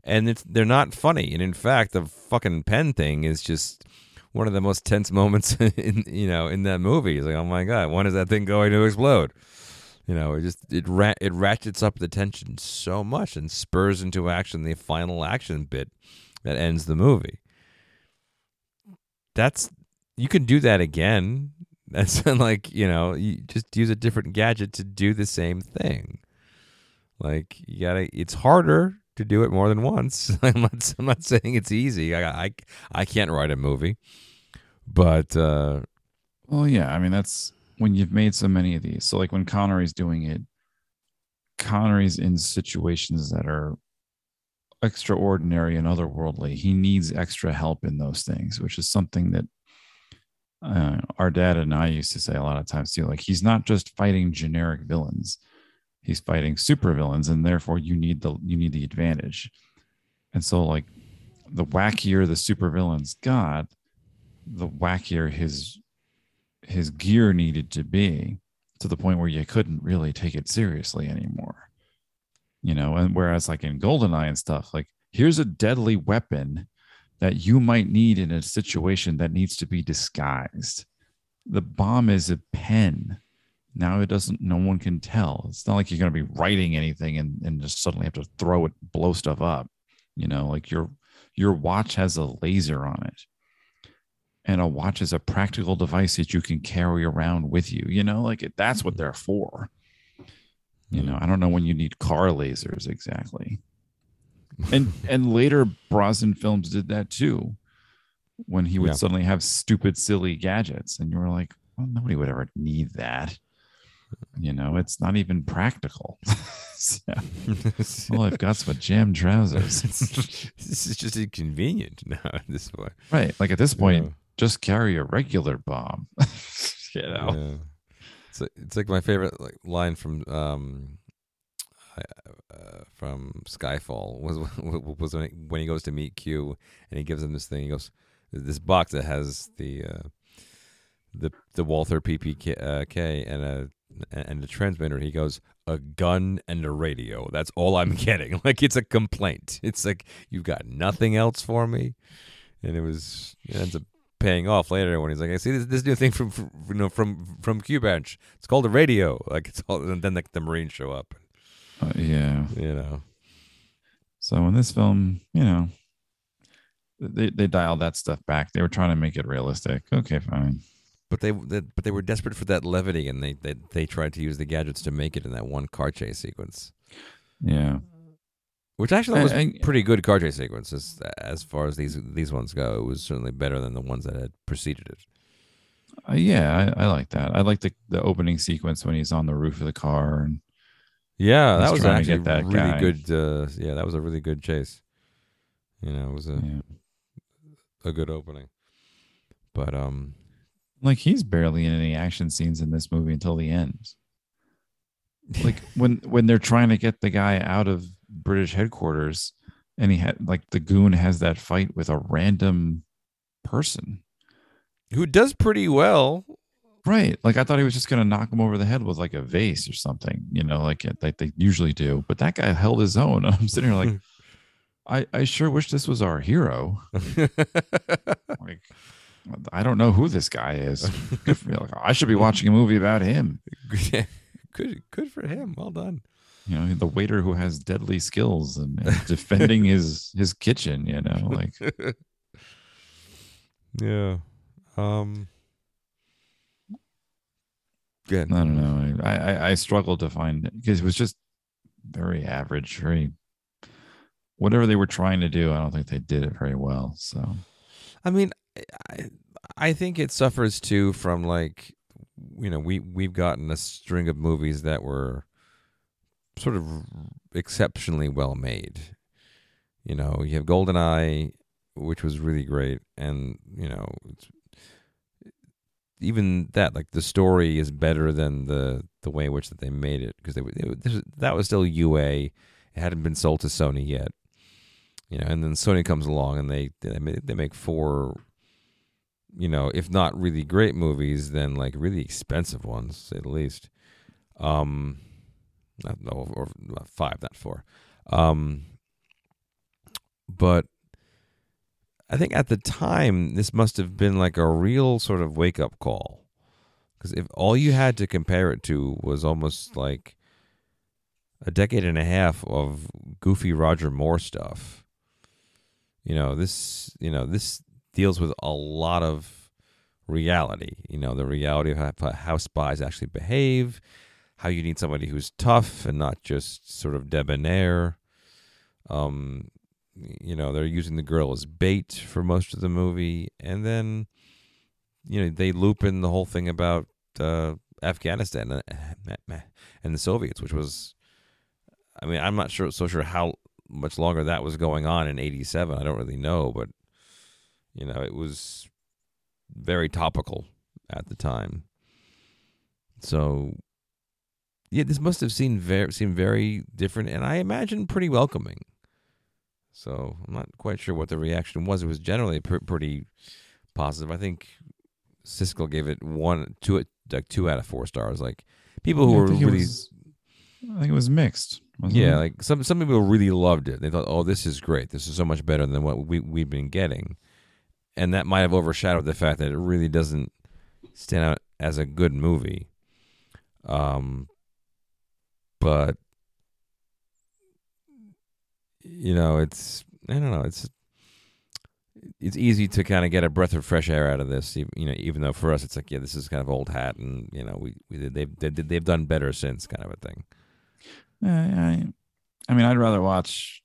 and it's, they're not funny. And in fact, the fucking pen thing is just one of the most tense moments in you know in that movie. It's like, oh my god, when is that thing going to explode? You know, it just it ra- it ratchets up the tension so much and spurs into action the final action bit that ends the movie that's you can do that again. That's like you know, you just use a different gadget to do the same thing. Like you gotta, it's harder to do it more than once. I'm not, I'm not saying it's easy. I, I, I can't write a movie, but uh, well, yeah. I mean, that's when you've made so many of these. So like when Connery's doing it, Connery's in situations that are extraordinary and otherworldly. He needs extra help in those things, which is something that uh, our dad and I used to say a lot of times too. Like he's not just fighting generic villains; he's fighting super villains, and therefore you need the you need the advantage. And so, like the wackier the super villains got, the wackier his his gear needed to be to the point where you couldn't really take it seriously anymore you know and whereas like in goldeneye and stuff like here's a deadly weapon that you might need in a situation that needs to be disguised. The bomb is a pen. Now it doesn't, no one can tell. It's not like you're going to be writing anything and, and just suddenly have to throw it, blow stuff up. You know, like your your watch has a laser on it. And a watch is a practical device that you can carry around with you. You know, like it, that's what mm-hmm. they're for. You mm-hmm. know, I don't know when you need car lasers exactly. And and later Brosnan films did that too. When he would Yeah. suddenly have stupid, silly gadgets, and you were like, well, nobody would ever need that. You know, it's not even practical. So, all I've got's my jam trousers. this is just inconvenient now at this point. right. Like at this point, Yeah. just carry a regular bomb. you know. Yeah. It's like, it's like my favorite like line from um uh, from Skyfall was was when he, when he goes to meet Q and he gives him this thing. He goes this box that has the uh, the the Walther PPK uh, K and a and the transmitter. He goes a gun and a radio. That's all I'm getting. Like it's a complaint. It's like you've got nothing else for me, and it was it ends up paying off later when he's like, I see this, this new thing from, from you know from from Q Branch. It's called a radio. Like it's all, and then like the Marines show up. Uh, yeah. You know, So in this film, you know, they they dialed that stuff back. They were trying to make it realistic. Okay, fine. But they, they but they were desperate for that levity, and they, they they tried to use the gadgets to make it in that one car chase sequence, Yeah. which actually was I- I- pretty good car chase sequence as, as far as these these ones go. It was certainly better than the ones that had preceded it. Uh, yeah, I, I like that. I like the the opening sequence when he's on the roof of the car and Yeah, that was actually that really guy. good. Uh, yeah, that was a really good chase. You know, it was a yeah. a good opening. But um, like he's barely in any action scenes in this movie until the end. Like when when they're trying to get the guy out of British headquarters and he had like the goon has that fight with a random person. who does pretty well. Right. Like I thought he was just gonna knock him over the head with like a vase or something, you know, like it- like they usually do. But that guy held his own. I'm sitting here like, I, I sure wish this was our hero. Like, I don't know who this guy is. Good for. Like, I should be watching a movie about him. good, good for him. Well done. You know, the waiter who has deadly skills and, and defending his his kitchen. You know, like yeah. Um. Good. I don't know. I I, I struggled to find it because it was just very average. Very whatever they were trying to do. I don't think they did it very well. So I mean, I, I think it suffers too from like, you know, we we've gotten a string of movies that were sort of exceptionally well made. You know, you have Goldeneye, which was really great, and you know, even that like the story is better than the the way in which that they made it because they, they, that was still UA. It hadn't been sold to Sony yet you know, and then Sony comes along and they they make, they make four, you know, if not really great movies, then like really expensive ones, say the least. Um, not no, or not five, not four. Um, but I think at the time this must have been like a real sort of wake up call, because if all you had to compare it to was almost like a decade and a half of goofy Roger Moore stuff you know this you know this deals with a lot of reality you know the reality of how, spies actually behave how you need somebody who's tough and not just sort of debonair. Um you know they're using the girl as bait for most of the movie. And then you know they loop in the whole thing about uh afghanistan and- and the soviets which was i mean i'm not sure so sure how much longer that was going on in 87 i don't really know but you know it was very topical at the time so yeah this must have seemed very seemed very different and i imagine pretty welcoming so i'm not quite sure what the reaction was it was generally pr- pretty positive i think siskel gave it one two like two out of four stars like people who I were really was- I think it was mixed, Yeah, it? like some some people really loved it. They thought, "Oh, this is great. This is so much better than what we we've been getting," and that might have overshadowed the fact that it really doesn't stand out as a good movie. Um, but you know, it's I don't know. It's it's easy to kind of get a breath of fresh air out of this. You know, even though for us it's like, yeah, this is kind of old hat, and you know, we, we they've they, they've done better since, kind of a thing. I, I mean, I'd rather watch,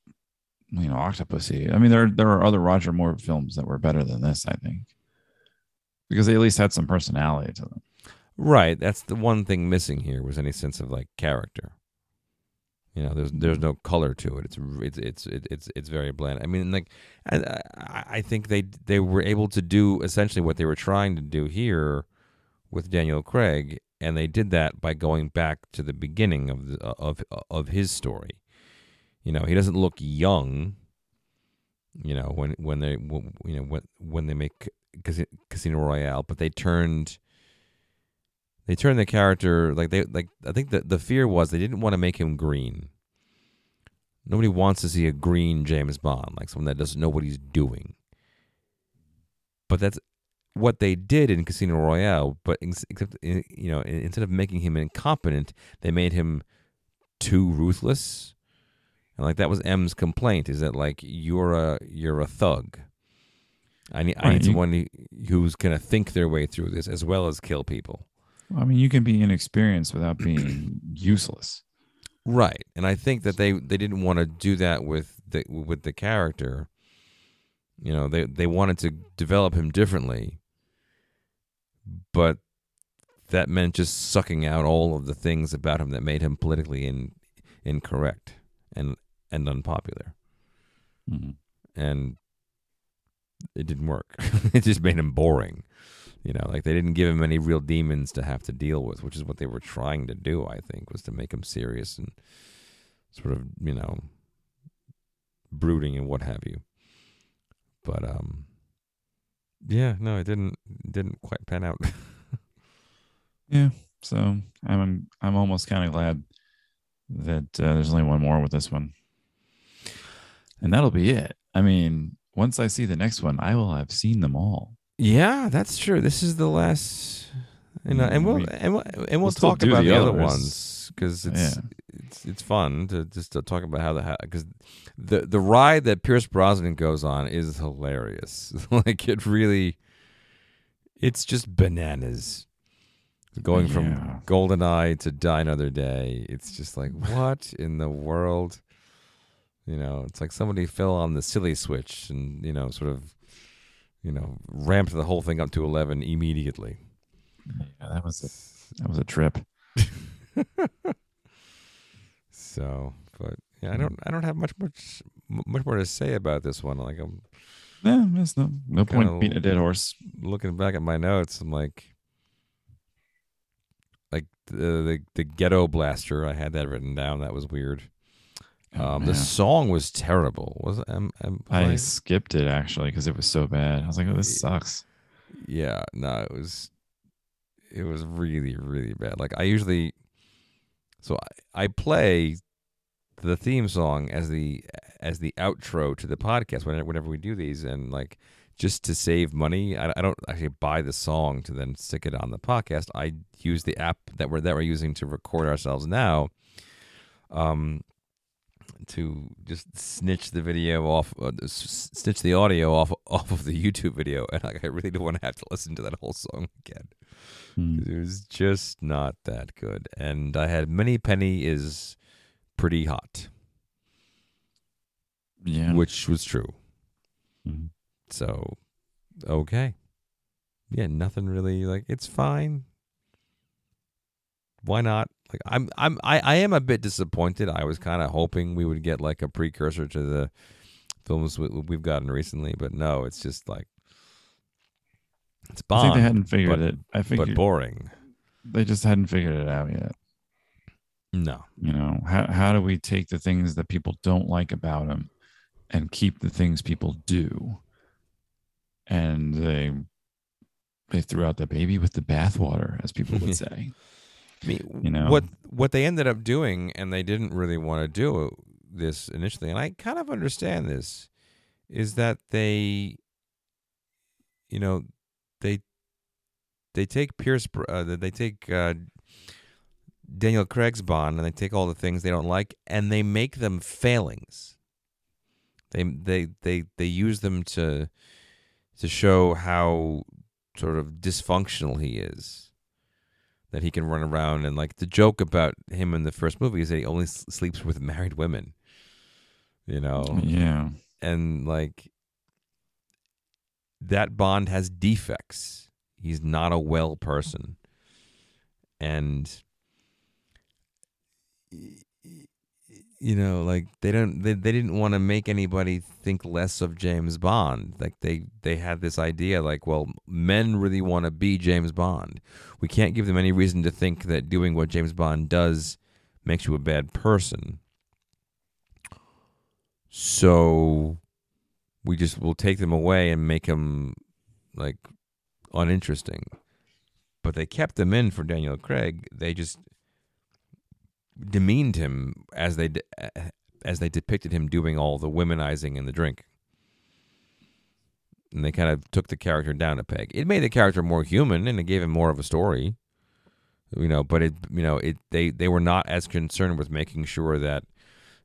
you know, Octopussy. I mean, there there are other Roger Moore films that were better than this. I think because they at least had some personality to them. Right. That's the one thing missing here was any sense of like character. You know, there's there's no color to it. It's it's it's it's it's, very bland. I mean, like, I, I I think they they were able to do essentially what they were trying to do here with Daniel Craig, and they did that by going back to the beginning of the of of his story. You know, he doesn't look young. You know, when when they when, you know when when they make Casino Royale, but they turned they turned the character like they like I think the the fear was they didn't want to make him green. Nobody wants to see a green James Bond, like someone that doesn't know what he's doing. But that's what they did in Casino Royale. But ex- except uh, you know, instead of making him incompetent, they made him too ruthless. And like that was M's complaint is that like you're a you're a thug. I need I need someone who's gonna think their way through this as well as kill people. I mean, you can be inexperienced without being useless. Right, and I think that they they didn't want to do that with the with the character. You know, they they wanted to develop him differently, but that meant just sucking out all of the things about him that made him politically in, incorrect and and unpopular, Mhm. and it didn't work. it just made him boring. You know, like they didn't give him any real demons to have to deal with, which is what they were trying to do. I think was to make him serious and sort of you know brooding and what have you. But um, yeah, no, it didn't didn't quite pan out. Yeah. So I'm I'm almost kind of glad that uh, there's only one more with this one, and that'll be it. I mean, once I see the next one, I will have seen them all. yeah, that's true. This is the last, you know, and we'll We- and we'll, and we'll, we'll talk about the the, other ones because it's Yeah. it's it's fun to just to talk about how the because the the ride that Pierce Brosnan goes on is hilarious. like it really, it's just bananas. Going from Yeah. GoldenEye to Die Another Day, it's just like what in the world? You know, it's like somebody fell on the silly switch and you know, sort of, you know, ramped the whole thing up to eleven immediately. Yeah, that was a, that was a trip. So, but yeah, I don't, I don't have much, much, much more to say about this one. Like I'm Yeah, there's no no point beating a dead horse. looking back at my notes. I'm like the the, the ghetto blaster. I had that written down. That was weird. Oh, Um, the song was terrible. Was? Um, I was skipped it actually because it was so bad. I was like, oh, this sucks. yeah, no, it was, it was really, really bad. Like I usually, so I, I play the theme song as the as the outro to the podcast whenever, whenever we do these, and like just to save money, I, I don't actually buy the song to then stick it on the podcast. I use the app that we're that we're using to record ourselves now. Um, to just snitch the video off, uh, snitch the audio off off of the YouTube video, and like I really don't want to have to listen to that whole song again. Hmm. It was just not that good, and I had Moneypenny is pretty hot, Yeah. which was true. Mhm. So, okay, yeah, nothing really like it's fine. Why not? Like I'm, I'm, I, I am a bit disappointed. I was kind of hoping we would get like a precursor to the films we, we've gotten recently, but no, it's just like it's I think Bond, they hadn't figured but- it. I think but boring. they just hadn't figured it out yet. No, You know, how how do we take the things that people don't like about him and keep the things people do? And they they threw out the baby with the bathwater, as people would say. I mean, You know. what what they ended up doing, and they didn't really want to do this initially, and I kind of understand this, is that they, you know, they they take Pierce, uh, they take uh, Daniel Craig's Bond, and they take all the things they don't like, and they make them failings. They they they they use them to to show how sort of dysfunctional he is that he can run around. And like the joke about him in the first movie is that he only s- sleeps with married women you know? Yeah. and like that bond has defects. He's not a well person. And you know like they don't they, they didn't want to make anybody think less of james bond. Like they they had this idea like well men really want to be james bond. We can't give them any reason to think that doing what james bond does makes you a bad person. So we just will take them away and make them like uninteresting. But they kept them in for daniel craig. They just demeaned him as they de- as they depicted him doing all the womenizing and the drink. And they kind of took the character down a peg. It made the character more human and it gave him more of a story. You know, but it you know, it they they were not as concerned with making sure that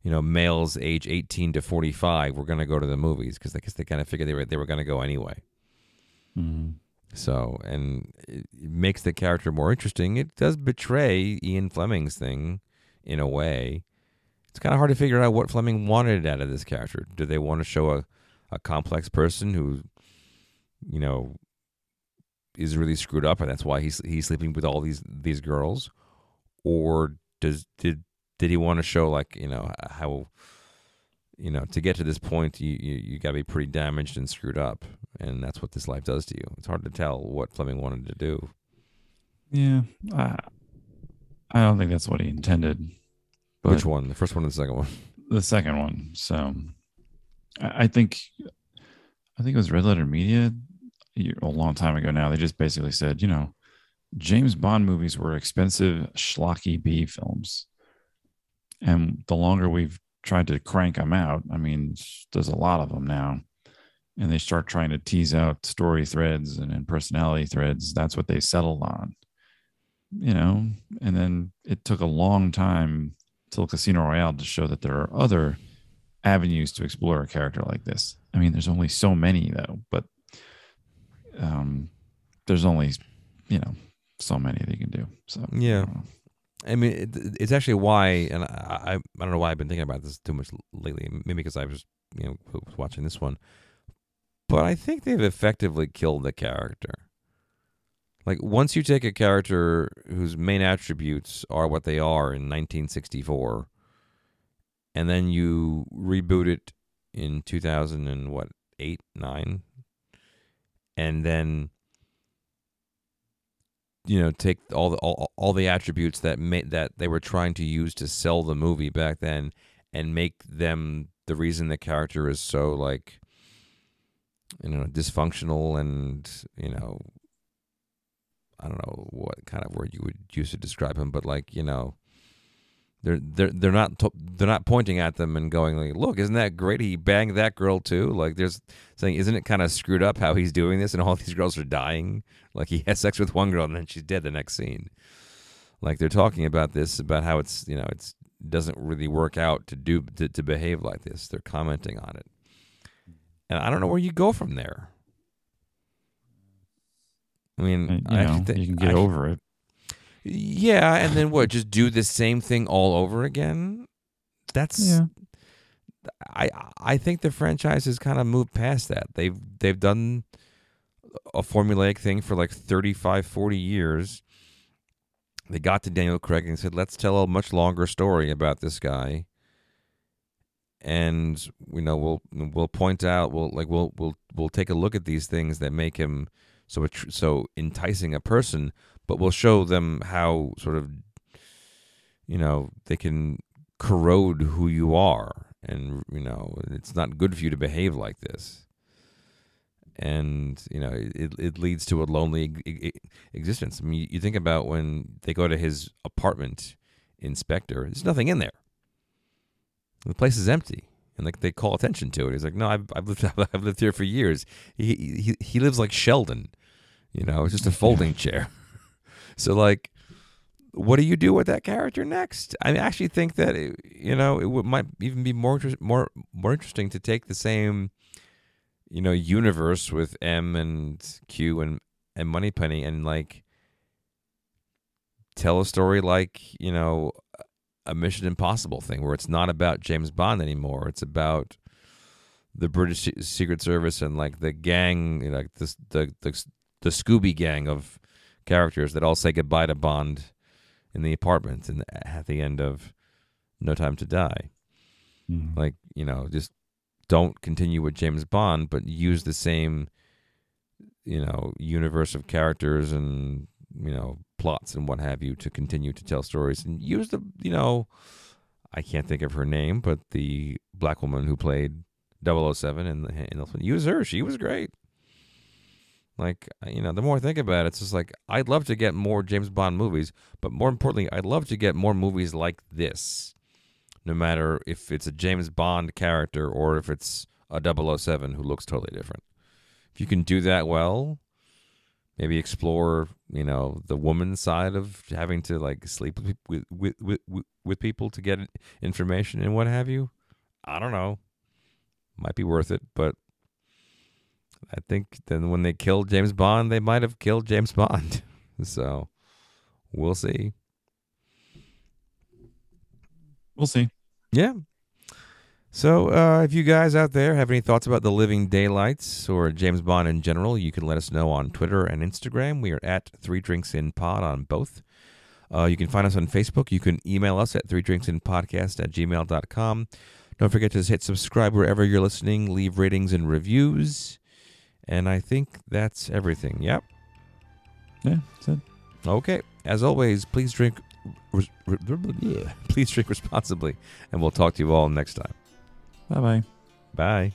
you know, males age 18 to 45 were going to go to the movies because I guess they kind of figured they were they were going to go anyway. Mhm. So, and it it makes the character more interesting. It does betray Ian Fleming's thing in a way. It's kind of hard to figure out what Fleming wanted out of this character. Do they want to show a, a complex person who, you know, is really screwed up, and that's why he's he's sleeping with all these these girls, or does did did he want to show like you know how you know to get to this point you you, you got to be pretty damaged and screwed up, and that's what this life does to you. It's hard to tell what Fleming wanted to do. Yeah. I, I don't think that's what he intended. But Which one? The first one or the second one? the second one. So I, I think I think it was Red Letter Media a a long time ago now. They just basically said, you know, James Bond movies were expensive schlocky B films. And the longer we've tried to crank them out, I mean, there's a lot of them now. And they start trying to tease out story threads and, and personality threads. That's what they settled on, you know. And then it took a long time till Casino Royale to show that there are other avenues to explore a character like this. I mean, there's only so many though, but um, there's only you know so many that you can do. So Yeah. I. I mean, it, it's actually why, and I, I I don't know why I've been thinking about this too much lately. Maybe because I was you know was watching this one, but I think they've effectively killed the character. Like once you take a character whose main attributes are what they are in 1964, and then you reboot it in 2000 and what eight nine, and then you know take all the all, all the attributes that made that they were trying to use to sell the movie back then and make them the reason the character is so like you know dysfunctional and you know I don't know what kind of word you would use to describe him but like you know they're they're they're not they're not pointing at them and going like look isn't that great? He banged that girl too. Like there's saying isn't it kind of screwed up how he's doing this and all these girls are dying? Like he has sex with one girl and then she's dead the next scene. Like they're talking about this about how it's you know it's doesn't really work out to do to, to behave like this. They're commenting on it. And i don't know where you go from there i mean you I know, thi- you can get I- over it. yeah, and then what? Just do the same thing all over again? That's Yeah. I I think the franchise has kind of moved past that. They've they've done a formulaic thing for like 35 40 years. They got to Daniel Craig and said, "Let's tell a much longer story about this guy." And you know, we'll we'll point out, we'll like we'll we'll we'll take a look at these things that make him so so enticing a person, but we'll show them how sort of you know they can corrode who you are and you know it's not good for you to behave like this and you know it it leads to a lonely existence. I mean, you, you think about when they go to his apartment in Spectre. There's nothing in there. The place is empty, and like they call attention to it. He's like, "No, I've I've lived I've lived here for years." He he he lives like Sheldon, you know. It's just a folding chair. so like, what do you do with that character next? I actually think that it, you know it would, might even be more inter- more more interesting to take the same you know universe with M and Q and and Moneypenny and like tell a story like you know a Mission Impossible thing where it's not about James Bond anymore. It's about the British Secret Service and like the gang, you know, like this the the the Scooby gang of characters that all say goodbye to Bond in the apartment and at the end of No Time to Die. Mhm. Like you know, just don't continue with James Bond, but use the same you know universe of characters and you know plots and what have you to continue to tell stories and use the you know I can't think of her name, but the black woman who played 007 in the in the use her. She was great. Like uh, you know, the more I think about it, it's just like I'd love to get more James Bond movies, but more importantly, I'd love to get more movies like this. No matter if it's a James Bond character or if it's a 007 who looks totally different. If you can do that well, maybe explore, you know, the woman side of having to like sleep with with with, with, with- with people to get information and what have you. I don't know. Might be worth it, but I think then when they killed James Bond, they might have killed James Bond. so we'll see. We'll see. Yeah. So, uh, if you guys out there have any thoughts about the Living Daylights or James Bond in general, you can let us know on Twitter and Instagram. We are at Three Drinks in Pod on both. Uh, you can find us on Facebook. You can email us at three drinks in podcast at gmail.com. Don't forget to hit subscribe wherever you're listening, leave ratings and reviews. And I think that's everything. Yep. Yeah, that's it. Okay. As always, please drink. res- re- yeah. Please drink responsibly, and we'll talk to you all next time. Bye bye bye.